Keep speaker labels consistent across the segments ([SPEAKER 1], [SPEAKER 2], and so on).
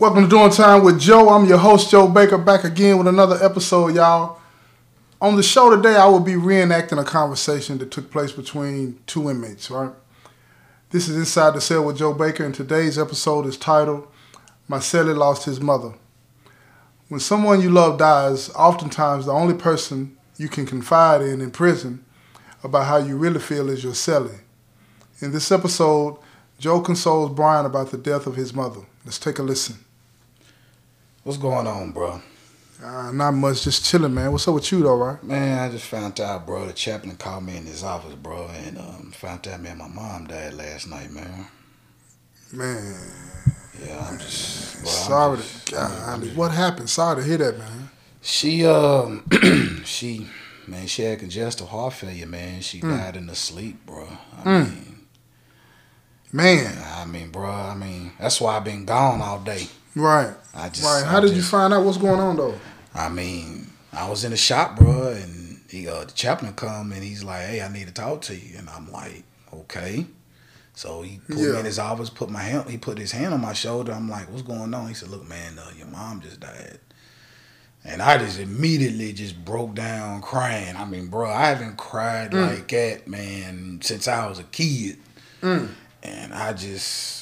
[SPEAKER 1] Welcome to Doing Time with Joe. I'm your host, Joe Baker, back again with another episode, y'all. On the show today, I will be reenacting a conversation that took place between two inmates, right? This is Inside the Cell with Joe Baker, and today's episode is titled My Cellie Lost His Mother. When someone you love dies, oftentimes the only person you can confide in in prison about how you really feel is your cellie. In this episode, Joe consoles Brian about the death of his mother. Let's take a listen.
[SPEAKER 2] What's going on, bro?
[SPEAKER 1] Uh, not much, just chilling, man. What's up with you, though, right?
[SPEAKER 2] Man, I just found out, bro. The chaplain called me in his office, bro, and um, found out man, my mom died last night, man.
[SPEAKER 1] Man,
[SPEAKER 2] Yeah, I'm just. Bro,
[SPEAKER 1] sorry.
[SPEAKER 2] I'm just,
[SPEAKER 1] to, God, what happened? Sorry to hear that, man.
[SPEAKER 2] She um, she man, she had congestive heart failure, man. She
[SPEAKER 1] Mm.
[SPEAKER 2] died in her sleep, bro. I
[SPEAKER 1] Mm.
[SPEAKER 2] mean,
[SPEAKER 1] Man,
[SPEAKER 2] I mean, bro. I mean, that's why I've been gone all day.
[SPEAKER 1] Right,
[SPEAKER 2] I just,
[SPEAKER 1] right.
[SPEAKER 2] I
[SPEAKER 1] How did you find out what's going on, though?
[SPEAKER 2] I mean, I was in the shop, bro, and he, uh, the chaplain come and he's like, "Hey, I need to talk to you," and I'm like, "Okay." So he put me in his office, put my hand, he put his hand on my shoulder. I'm like, "What's going on?" He said, "Look, man, uh, your mom just died," and I just immediately just broke down crying. I mean, bro, I haven't cried
[SPEAKER 1] Mm.
[SPEAKER 2] like that, man, since I was a kid,
[SPEAKER 1] Mm.
[SPEAKER 2] and I just.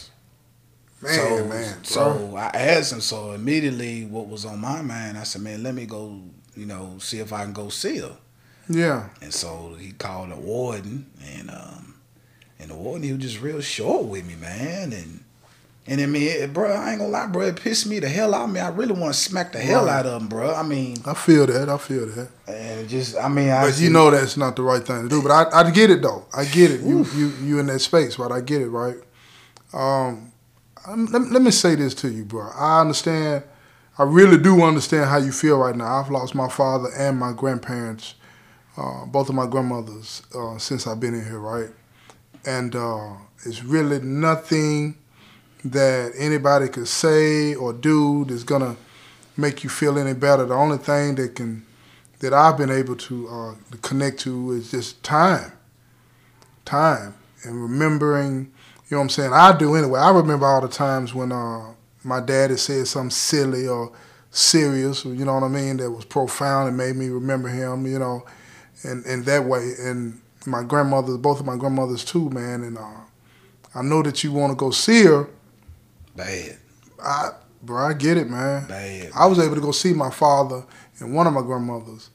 [SPEAKER 1] Man,
[SPEAKER 2] so,
[SPEAKER 1] man. bro.
[SPEAKER 2] so I asked him. So immediately, what was on my mind? I said, "Man, let me go. You know, see if I can go see her."
[SPEAKER 1] yeah,
[SPEAKER 2] And so he called the warden, and um, and the warden he was just real short with me, man. And and I mean, it, bro, I ain't gonna lie, bro, it pissed me the hell out. of me. I really want to smack the hell
[SPEAKER 1] Right.
[SPEAKER 2] out of him, bro. I mean,
[SPEAKER 1] I feel that. I feel that.
[SPEAKER 2] and just, I mean, I
[SPEAKER 1] But you know that's not the right thing to do. But I, I get it though. I get it. You, you, you in that space, right? I get it, right? Um, um, let, let me say this to you, bro. I understand. I really do understand how you feel right now. I've lost my father and my grandparents, uh, both of my grandmothers, uh, since I've been in here, right? And uh, it's really nothing that anybody could say or do that's gonna make you feel any better. The only thing that can that I've been able to uh, connect to is just time, time, and remembering. You know what I'm saying? I do anyway. I remember all the times when uh, my dad had said something silly or serious, you know what I mean, that was profound and made me remember him. You know, and and that way. And my grandmother, both of my grandmothers too, man. And uh, I know that you want to go see her.
[SPEAKER 2] bad,
[SPEAKER 1] I, bro, I get it, man.
[SPEAKER 2] bad.
[SPEAKER 1] I was able to go see my father and one of my grandmothers,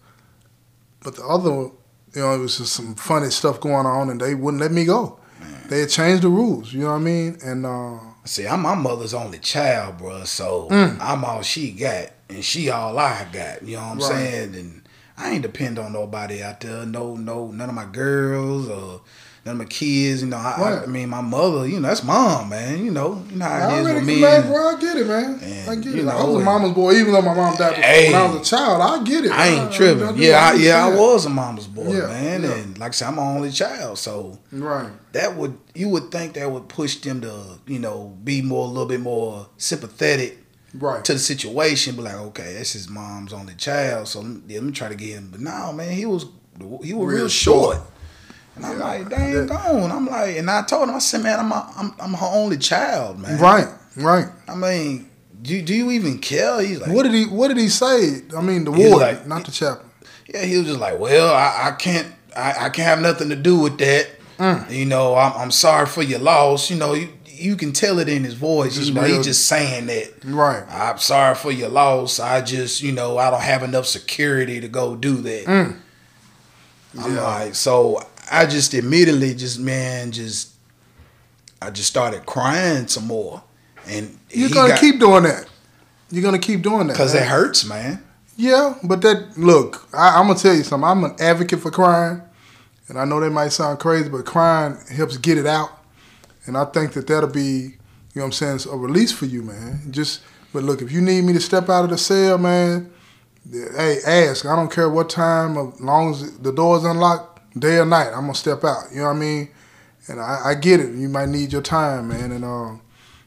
[SPEAKER 1] but the other, you know, it was just some funny stuff going on, and they wouldn't let me go.
[SPEAKER 2] Man.
[SPEAKER 1] They changed the rules, you know what I mean? And uh,
[SPEAKER 2] See, I'm my mother's only child, bro. So
[SPEAKER 1] Mm.
[SPEAKER 2] I'm all she got, and she all I got. You know what I'm
[SPEAKER 1] Right.
[SPEAKER 2] saying? And I ain't depend on nobody out there. No, no, none of my girls or none of my kids. You know, I, I,
[SPEAKER 1] Right.
[SPEAKER 2] I mean, my mother. You know, that's mom, man. You know, you know how
[SPEAKER 1] I
[SPEAKER 2] it is
[SPEAKER 1] already,
[SPEAKER 2] with me.
[SPEAKER 1] man,
[SPEAKER 2] and-
[SPEAKER 1] bro, I get it, man.
[SPEAKER 2] And,
[SPEAKER 1] I get
[SPEAKER 2] you
[SPEAKER 1] it. I
[SPEAKER 2] know,
[SPEAKER 1] was a mama's boy, even though my mom died before,
[SPEAKER 2] Hey.
[SPEAKER 1] when I was a child. I get it.
[SPEAKER 2] I ain't
[SPEAKER 1] I
[SPEAKER 2] tripping. Yeah, I, yeah, I was a mama's boy,
[SPEAKER 1] Yeah,
[SPEAKER 2] man.
[SPEAKER 1] yeah.
[SPEAKER 2] And like I said, I'm my only child, so
[SPEAKER 1] Right.
[SPEAKER 2] that would you would think that would push them to you know be more a little bit more sympathetic
[SPEAKER 1] Right.
[SPEAKER 2] to the situation, be like, okay, that's his mom's only child, so let me, let me try to get him. But no, man, he was he was real,
[SPEAKER 1] Real
[SPEAKER 2] short.
[SPEAKER 1] short.
[SPEAKER 2] And I'm
[SPEAKER 1] Yeah,
[SPEAKER 2] like, dang, gone. I'm like, and I told him, I said, man, I'm a, I'm, I'm her only child, man.
[SPEAKER 1] Right. Right.
[SPEAKER 2] I mean, do do you even care? He's like,
[SPEAKER 1] What did he What did he say? I mean, the warden,
[SPEAKER 2] like-
[SPEAKER 1] not the chaplain.
[SPEAKER 2] Yeah, he was just like, well, I, I can't, I, I can't have nothing to do with that.
[SPEAKER 1] Mm.
[SPEAKER 2] You know, I'm, I'm sorry for your loss. You know, you, you can tell it in his voice.
[SPEAKER 1] Just
[SPEAKER 2] you know, he's just saying that.
[SPEAKER 1] Right.
[SPEAKER 2] I'm sorry for your loss. I just, you know, I don't have enough security to go do that.
[SPEAKER 1] Mm.
[SPEAKER 2] I'm
[SPEAKER 1] Yeah.
[SPEAKER 2] like, so I just immediately just, man, just, I just started crying some more. And
[SPEAKER 1] You're gonna keep doing that. You're gonna keep doing that
[SPEAKER 2] because it hurts, man.
[SPEAKER 1] Yeah, but that look, I, I'm gonna tell you something. I'm an advocate for crying, and I know that might sound crazy, but crying helps get it out, and I think that that'll be, you know, what I'm saying, it's a release for you, man. Just, but look, if you need me to step out of the cell, man, hey, ask. I don't care what time, as long as the door's unlocked, day or night, I'm gonna step out. You know what I mean? And I, I get it. You might need your time, man. And uh,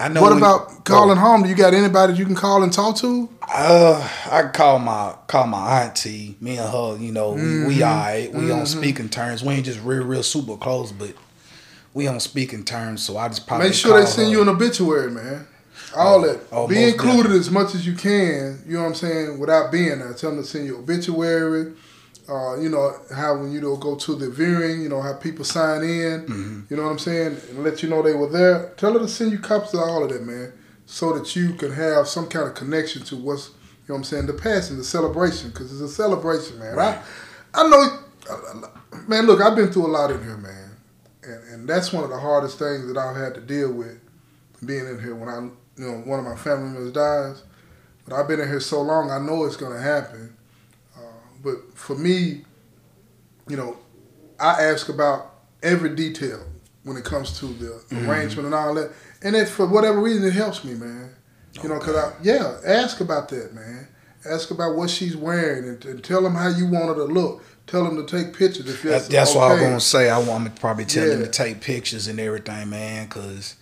[SPEAKER 2] I know.
[SPEAKER 1] what about calling home? Do you got anybody you can call and talk to?
[SPEAKER 2] Uh, I call my call my auntie. Me and her, you know, we,
[SPEAKER 1] Mm-hmm.
[SPEAKER 2] we alright. We on speaking terms. We ain't just real, real super close, but we on speaking terms. So I just probably
[SPEAKER 1] Make sure they send
[SPEAKER 2] her.
[SPEAKER 1] you an obituary, man. All
[SPEAKER 2] Oh,
[SPEAKER 1] that.
[SPEAKER 2] oh,
[SPEAKER 1] Be included as much as you can, you know what I'm saying, without being there. Tell them to send you obituary. Uh, you know, how when you know, go to the viewing, you know, how people sign in,
[SPEAKER 2] Mm-hmm.
[SPEAKER 1] you know what I'm saying, and let you know they were there. Tell her to send you copies of all of that, man, so that you can have some kind of connection to what's, you know what I'm saying, the passing, the celebration, because it's a celebration, man.
[SPEAKER 2] Right.
[SPEAKER 1] I, I know, man, look, I've been through a lot in here, man. And, and that's one of the hardest things that I've had to deal with being in here when I, you know, one of my family members dies. But I've been in here so long, I know it's going to happen. But for me, you know, I ask about every detail when it comes to the mm-hmm. arrangement and all that. And it, for whatever reason, it helps me, man. You know, because I, yeah, ask about that, man. Ask about what she's wearing and, and tell them how you want her to look. Tell them to take pictures if
[SPEAKER 2] That,
[SPEAKER 1] that's,
[SPEAKER 2] that's what I was
[SPEAKER 1] okay.
[SPEAKER 2] gonna say. I want to probably tell them to take pictures and everything, man, because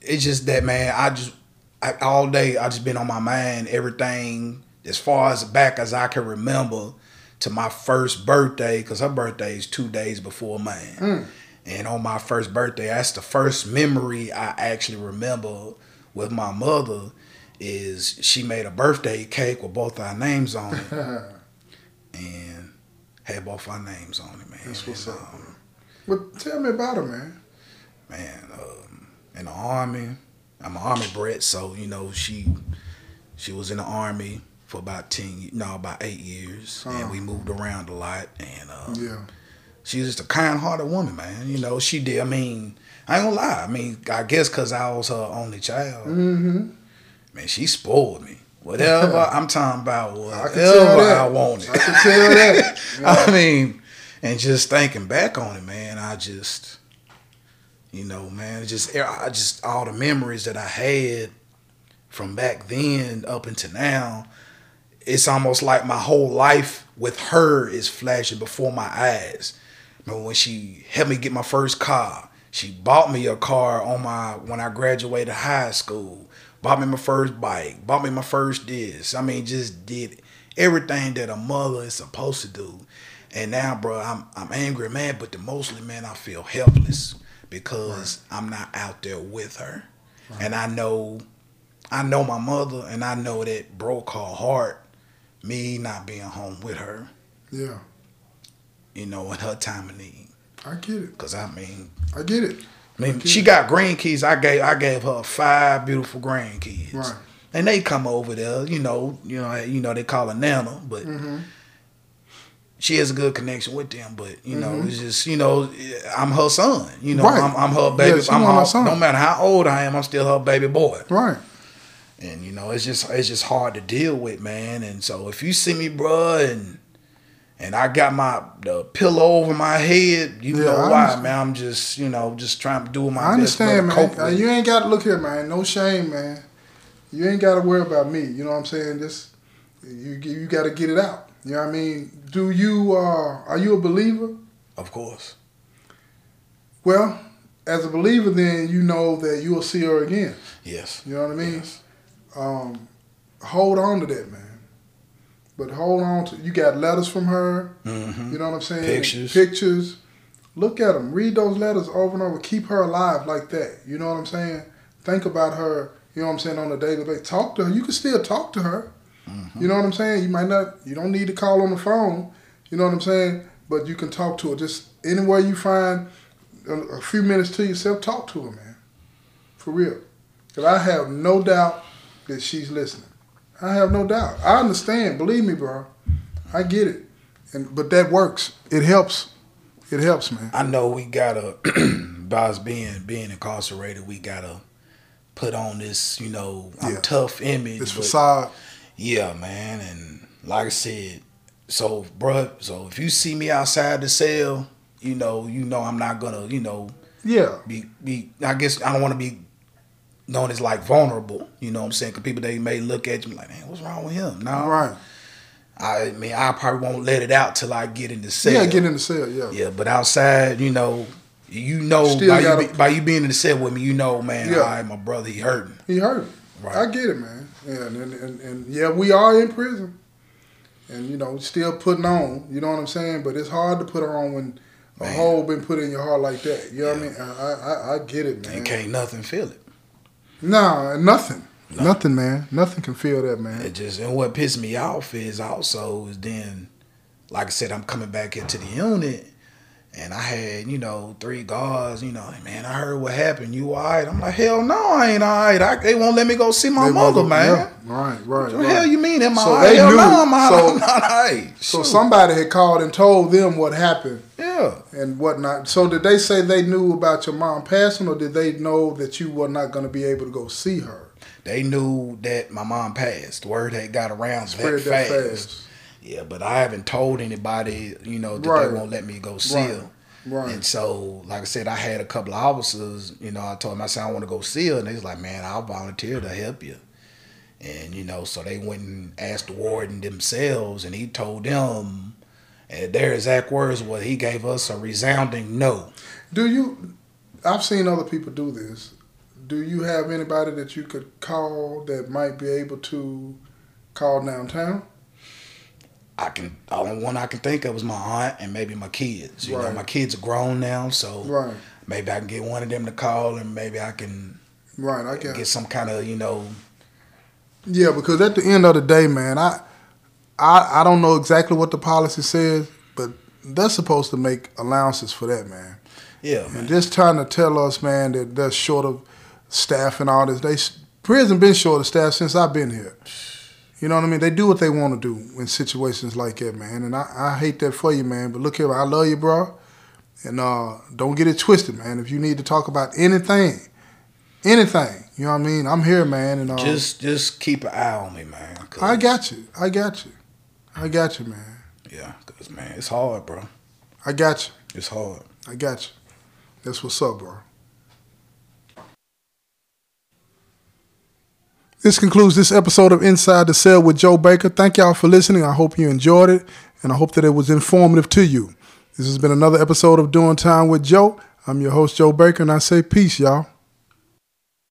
[SPEAKER 2] it's just that, man. I just I, all day I just been on my mind everything as far as back as I can remember to my first birthday, because her birthday is two days before mine.
[SPEAKER 1] Mm.
[SPEAKER 2] And on my first birthday, that's the first memory I actually remember with my mother. Is she made a birthday cake with both our names on it and had both our names on it, man.
[SPEAKER 1] That's what's
[SPEAKER 2] And,
[SPEAKER 1] up.
[SPEAKER 2] um,
[SPEAKER 1] But tell me about her, man.
[SPEAKER 2] man, um, in the army. I'm an army brat, so you know she she was in the army for about ten, no, about eight years,
[SPEAKER 1] Oh.
[SPEAKER 2] and we moved around a lot. And uh,
[SPEAKER 1] Yeah.
[SPEAKER 2] she's just a kind-hearted woman, man. You know, she did. I mean, I ain't gonna lie. I mean, I guess because I was her only child.
[SPEAKER 1] Mm-hmm.
[SPEAKER 2] Man, she spoiled me. Whatever I'm talking about,
[SPEAKER 1] I can tell
[SPEAKER 2] whatever
[SPEAKER 1] that.
[SPEAKER 2] I wanted.
[SPEAKER 1] I can tell that.
[SPEAKER 2] I mean, and just thinking back on it, man, I just, you know, man, just I just all the memories that I had from back then up until now. It's almost like my whole life with her is flashing before my eyes. Remember when she helped me get my first car? She bought me a car on my when I graduated high school. Bought me my first bike. Bought me my first this. I mean, just did everything that a mother is supposed to do. And now, bro, I'm I'm angry, man. But the mostly, man, I feel helpless because I'm not out there with her, and I know, I know my mother, and I know that broke her heart, me not being home with her,
[SPEAKER 1] Yeah.
[SPEAKER 2] you know, in her time of need.
[SPEAKER 1] I get it.
[SPEAKER 2] Cause I mean,
[SPEAKER 1] I get it.
[SPEAKER 2] I mean,
[SPEAKER 1] Okay.
[SPEAKER 2] she got grandkids. I gave I gave her five beautiful grandkids,
[SPEAKER 1] Right.
[SPEAKER 2] and they come over there. You know, you know, you know they call her Nana, but
[SPEAKER 1] Mm-hmm.
[SPEAKER 2] she has a good connection with them. But you know,
[SPEAKER 1] Mhm.
[SPEAKER 2] it's just you know, I'm her son. You know,
[SPEAKER 1] Right.
[SPEAKER 2] I'm, I'm her baby.
[SPEAKER 1] Yeah,
[SPEAKER 2] I'm her,
[SPEAKER 1] her son.
[SPEAKER 2] No matter how old I am, I'm still her baby boy.
[SPEAKER 1] Right.
[SPEAKER 2] And you know, it's just it's just hard to deal with, man. And so if you see me, bruh, and and I got my the pillow over my head, you
[SPEAKER 1] Yeah,
[SPEAKER 2] know why, man. I'm just you know just trying to do my
[SPEAKER 1] I
[SPEAKER 2] best
[SPEAKER 1] understand,
[SPEAKER 2] brother,
[SPEAKER 1] man.
[SPEAKER 2] cope
[SPEAKER 1] you ain't got to look here, man. No shame, man. You ain't got to worry about me. You know what I'm saying? Just you you got to get it out. You know what I mean? Do you uh are you a believer?
[SPEAKER 2] Of course,
[SPEAKER 1] Well, as a believer, then you know that you'll see her again.
[SPEAKER 2] yes.
[SPEAKER 1] You know what I mean?
[SPEAKER 2] Yes.
[SPEAKER 1] Um, hold on to that, man. But hold on to you got letters from her.
[SPEAKER 2] hmm
[SPEAKER 1] You know what I'm saying?
[SPEAKER 2] Pictures.
[SPEAKER 1] Pictures. Look at them. Read those letters over and over. Keep her alive like that. You know what I'm saying? Think about her. You know what I'm saying on a daily basis. Talk to her. You can still talk to her.
[SPEAKER 2] Mm-hmm.
[SPEAKER 1] You know what I'm saying? You might not. You don't need to call on the phone. You know what I'm saying? But you can talk to her. Just anywhere you find a, a few minutes to yourself, talk to her, man. For real. Because I have no doubt that she's listening. I have no doubt. I understand. Believe me, bro. I get it. And but that works. It helps. It helps, man.
[SPEAKER 2] I know we gotta, by us being being incarcerated, we gotta put on this, you know, I'm
[SPEAKER 1] Yeah.
[SPEAKER 2] tough image.
[SPEAKER 1] This facade.
[SPEAKER 2] Yeah, man, and like I said, so bruh, so if you see me outside the cell, you know, you know I'm not gonna, you know,
[SPEAKER 1] Yeah.
[SPEAKER 2] be be. I guess I don't want to be known as like vulnerable. You know what I'm saying? Because people they may look at you like, man, what's wrong with him? No,
[SPEAKER 1] All right.
[SPEAKER 2] I mean I probably won't let it out till I get in the cell.
[SPEAKER 1] Yeah, get in the cell. Yeah.
[SPEAKER 2] Yeah, but outside, you know, you know by you, be, by you being in the cell with me, you know, man,
[SPEAKER 1] Yeah.
[SPEAKER 2] all right, my brother, he hurting.
[SPEAKER 1] He hurt.
[SPEAKER 2] Right.
[SPEAKER 1] I get it, man. Yeah, and, and, and, and yeah, we are in prison, and you know, still putting on. You know what I'm saying? But it's hard to put on when a hole been put in your heart like that. You know what I mean? I, I I- I get it, man.
[SPEAKER 2] And can't nothing feel it.
[SPEAKER 1] Nah, nothing. Nothing, man. Nothing can feel that, man.
[SPEAKER 2] It just and what pissed me off is also is then, like I said, I'm coming back into the unit, and I had you know three guards. You know, man, I heard what happened. You all right? I'm like, hell no, I ain't all right. I, they won't let me go see my
[SPEAKER 1] They
[SPEAKER 2] mother, man.
[SPEAKER 1] yeah, right, right,
[SPEAKER 2] What the
[SPEAKER 1] right.
[SPEAKER 2] hell you mean? Am I
[SPEAKER 1] So
[SPEAKER 2] all right?
[SPEAKER 1] they
[SPEAKER 2] Hell
[SPEAKER 1] knew.
[SPEAKER 2] no, I'm all
[SPEAKER 1] So-
[SPEAKER 2] I'm not all right.
[SPEAKER 1] So
[SPEAKER 2] Shoot.
[SPEAKER 1] somebody had called and told them what happened
[SPEAKER 2] yeah.
[SPEAKER 1] And whatnot. So did they say they knew about your mom passing, or did they know that you were not going to be able to go see her?
[SPEAKER 2] They knew that my mom passed. Word had got around
[SPEAKER 1] Spread
[SPEAKER 2] that,
[SPEAKER 1] that
[SPEAKER 2] fast.
[SPEAKER 1] fast.
[SPEAKER 2] Yeah, but I haven't told anybody, you know, that
[SPEAKER 1] Right.
[SPEAKER 2] they won't let me go see
[SPEAKER 1] Right.
[SPEAKER 2] her.
[SPEAKER 1] Right.
[SPEAKER 2] And so, like I said, I had a couple of officers, you know, I told them, I said, I want to go see her. And they was like, man, I'll volunteer to help you. And, you know, so they went and asked the warden themselves, and he told them, and their exact words was, he gave us a resounding no.
[SPEAKER 1] Do you? I've seen other people do this. Do you have anybody that you could call that might be able to call downtown?
[SPEAKER 2] I can, the only one I can think of is my aunt and maybe my kids. You know, my kids are grown now, so
[SPEAKER 1] Right.
[SPEAKER 2] maybe I can get one of them to call, and maybe I can
[SPEAKER 1] Right. I get.
[SPEAKER 2] get some kind of, you know,
[SPEAKER 1] Yeah, because at the end of the day, man, I, I, I don't know exactly what the policy says, but they're supposed to make allowances for that, man.
[SPEAKER 2] yeah, man.
[SPEAKER 1] And just trying to tell us, man, that they're short of staff and all this. They prison been short of staff since I've been here. You know what I mean? They do what they want to do in situations like that, man. And I, I hate that for you, man. But look here, I love you, bro. And uh, don't get it twisted, man. If you need to talk about anything, anything, you know what I mean? I'm here, man. And uh,
[SPEAKER 2] Just just keep an eye on me, man.
[SPEAKER 1] I got you. I got you. I got you, man.
[SPEAKER 2] Yeah, cause man, it's hard, bro.
[SPEAKER 1] I got you.
[SPEAKER 2] It's hard.
[SPEAKER 1] I got you. That's what's up, bro. This concludes this episode of Inside the Cell with Joe Baker. Thank y'all for listening. I hope you enjoyed it, and I hope that it was informative to you. This has been another episode of Doing Time with Joe. I'm your host, Joe Baker, and I say peace, y'all.